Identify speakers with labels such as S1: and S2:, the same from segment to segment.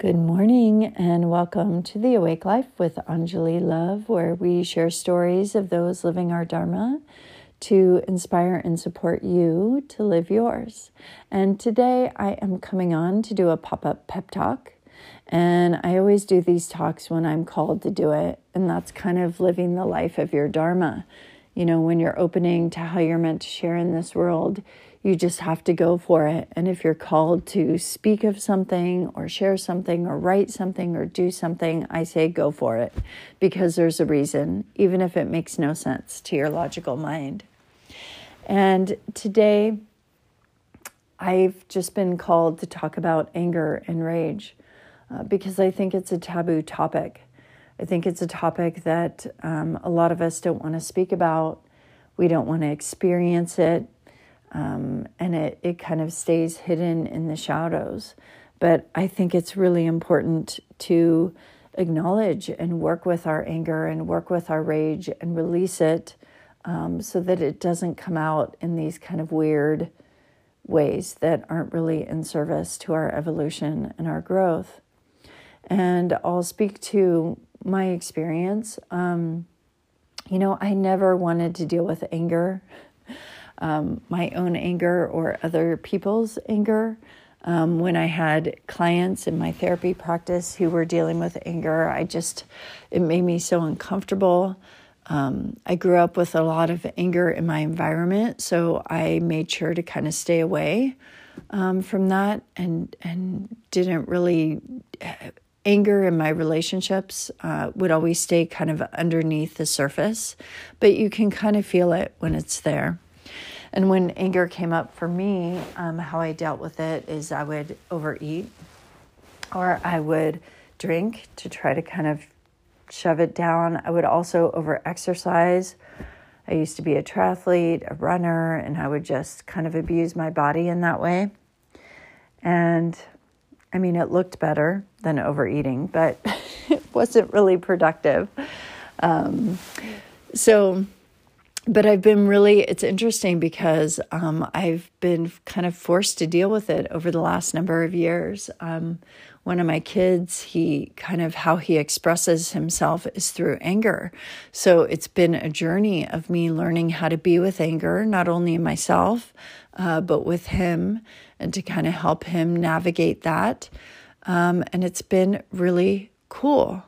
S1: Good morning and welcome to the Awake Life with Anjali Love, where we share stories of those living our Dharma to inspire and support you to live yours. And today I am coming on to do a pop up pep talk. And I always do these talks when I'm called to do it. And that's kind of living the life of your Dharma. You know, when you're opening to how you're meant to share in this world, you just have to go for it. And if you're called to speak of something or share something or write something or do something, I say go for it because there's a reason, even if it makes no sense to your logical mind. And today, I've just been called to talk about anger and rage uh, because I think it's a taboo topic. I think it's a topic that um, a lot of us don't want to speak about. We don't want to experience it um, and it, it kind of stays hidden in the shadows. But I think it's really important to acknowledge and work with our anger and work with our rage and release it um, so that it doesn't come out in these kind of weird ways that aren't really in service to our evolution and our growth. And I'll speak to my experience. Um, you know, I never wanted to deal with anger um, my own anger or other people's anger. Um, when I had clients in my therapy practice who were dealing with anger, I just, it made me so uncomfortable. Um, I grew up with a lot of anger in my environment, so I made sure to kind of stay away um, from that and and didn't really anger in my relationships uh, would always stay kind of underneath the surface, but you can kind of feel it when it's there. And when anger came up for me, um, how I dealt with it is I would overeat or I would drink to try to kind of shove it down. I would also over exercise. I used to be a triathlete, a runner, and I would just kind of abuse my body in that way. And I mean, it looked better than overeating, but it wasn't really productive. Um, so, but I've been really, it's interesting because um, I've been kind of forced to deal with it over the last number of years. Um, one of my kids, he kind of how he expresses himself is through anger. So it's been a journey of me learning how to be with anger, not only in myself, uh, but with him, and to kind of help him navigate that. Um, and it's been really cool.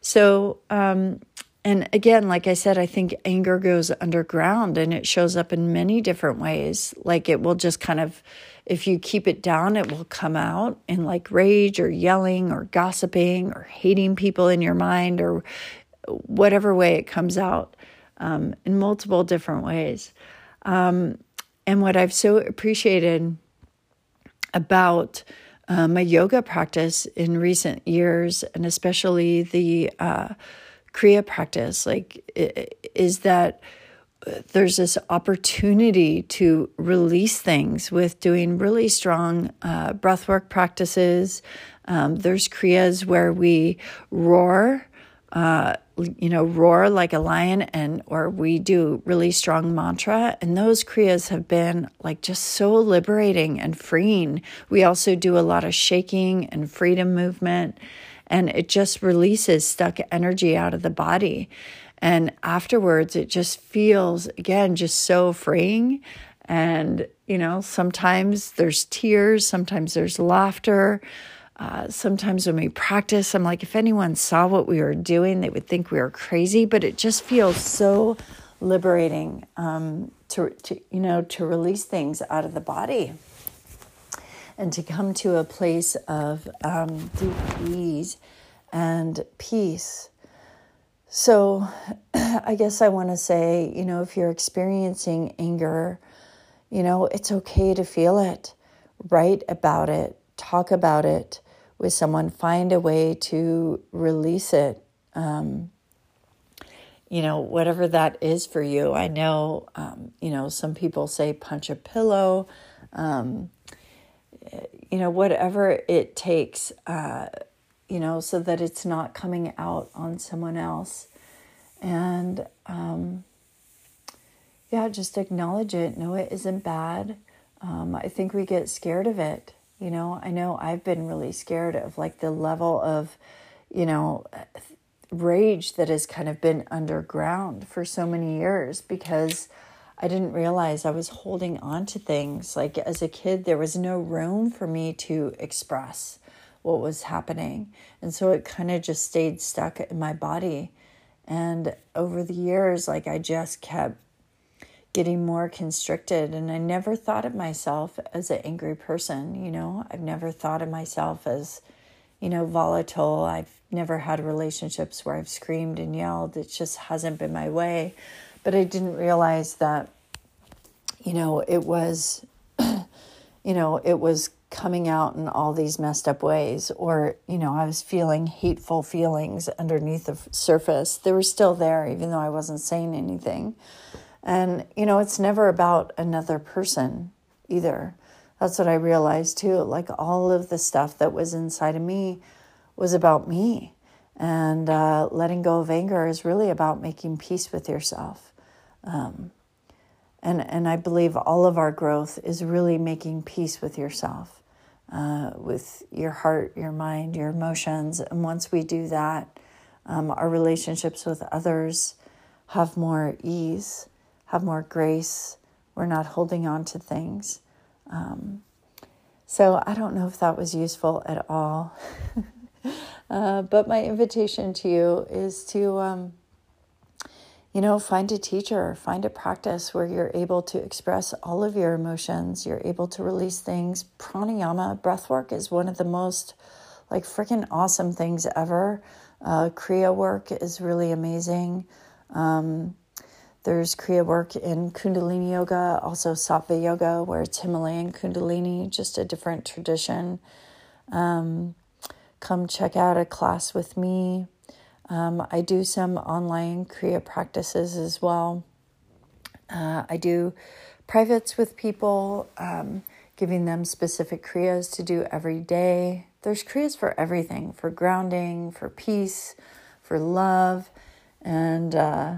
S1: So, um, and again, like I said, I think anger goes underground and it shows up in many different ways. Like it will just kind of, if you keep it down, it will come out in like rage or yelling or gossiping or hating people in your mind or whatever way it comes out um, in multiple different ways. Um, and what I've so appreciated about uh, my yoga practice in recent years, and especially the uh, Kriya practice, like, is that there's this opportunity to release things with doing really strong uh, breathwork practices. Um, there's Kriyas where we roar. Uh, you know, roar like a lion, and or we do really strong mantra, and those kriyas have been like just so liberating and freeing. We also do a lot of shaking and freedom movement, and it just releases stuck energy out of the body. And afterwards, it just feels, again, just so freeing. And, you know, sometimes there's tears, sometimes there's laughter. Uh, sometimes when we practice, I'm like, if anyone saw what we were doing, they would think we were crazy. But it just feels so liberating um, to, to, you know, to release things out of the body and to come to a place of um, deep ease and peace. So, I guess I want to say, you know, if you're experiencing anger, you know, it's okay to feel it, write about it, talk about it with someone, find a way to release it. Um, you know, whatever that is for you. I know, um, you know, some people say punch a pillow. Um, you know, whatever it takes, uh, you know, so that it's not coming out on someone else. And um, yeah, just acknowledge it. No, it isn't bad. Um, I think we get scared of it. You know, I know I've been really scared of like the level of, you know, rage that has kind of been underground for so many years because I didn't realize I was holding on to things. Like as a kid, there was no room for me to express what was happening. And so it kind of just stayed stuck in my body. And over the years, like I just kept getting more constricted. And I never thought of myself as an angry person, you know, I've never thought of myself as, you know, volatile. I've never had relationships where I've screamed and yelled. It just hasn't been my way. But I didn't realize that, you know, it was, you know, it was coming out in all these messed up ways or you know i was feeling hateful feelings underneath the surface. They were still there even though i wasn't saying anything. And you know it's never about another person either. That's what i realized too. Like all of the stuff that was inside of me was about me. And uh, letting go of anger is really about making peace with yourself um, and and I believe all of our growth is really making peace with yourself uh, with your heart, your mind, your emotions. And once we do that, um, our relationships with others have more ease, have more grace. We're not holding on to things. Um, so I don't know if that was useful at all. uh, but my invitation to you is to. Um, you know, find a teacher, find a practice where you're able to express all of your emotions, you're able to release things. Pranayama, breath work, is one of the most like freaking awesome things ever. Uh, Kriya work is really amazing. Um, there's Kriya work in Kundalini Yoga, also Sattva Yoga, where it's Himalayan Kundalini, just a different tradition. Um, come check out a class with me. Um, I do some online Kriya practices as well. Uh, I do privates with people, um, giving them specific Kriyas to do every day. There's Kriyas for everything for grounding, for peace, for love, and, uh,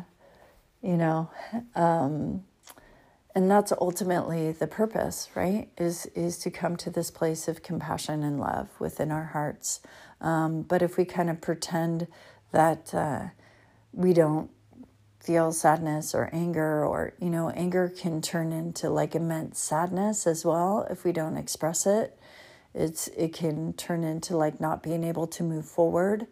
S1: you know, um, and that's ultimately the purpose right is is to come to this place of compassion and love within our hearts um, but if we kind of pretend that uh, we don't feel sadness or anger or you know anger can turn into like immense sadness as well if we don't express it. It's it can turn into like not being able to move forward.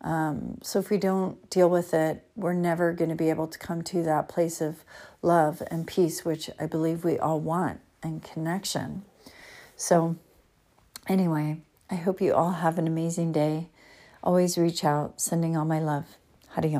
S1: Um, so if we don't deal with it we're never going to be able to come to that place of love and peace which i believe we all want and connection. So anyway i hope you all have an amazing day Always reach out, sending all my love. Hari.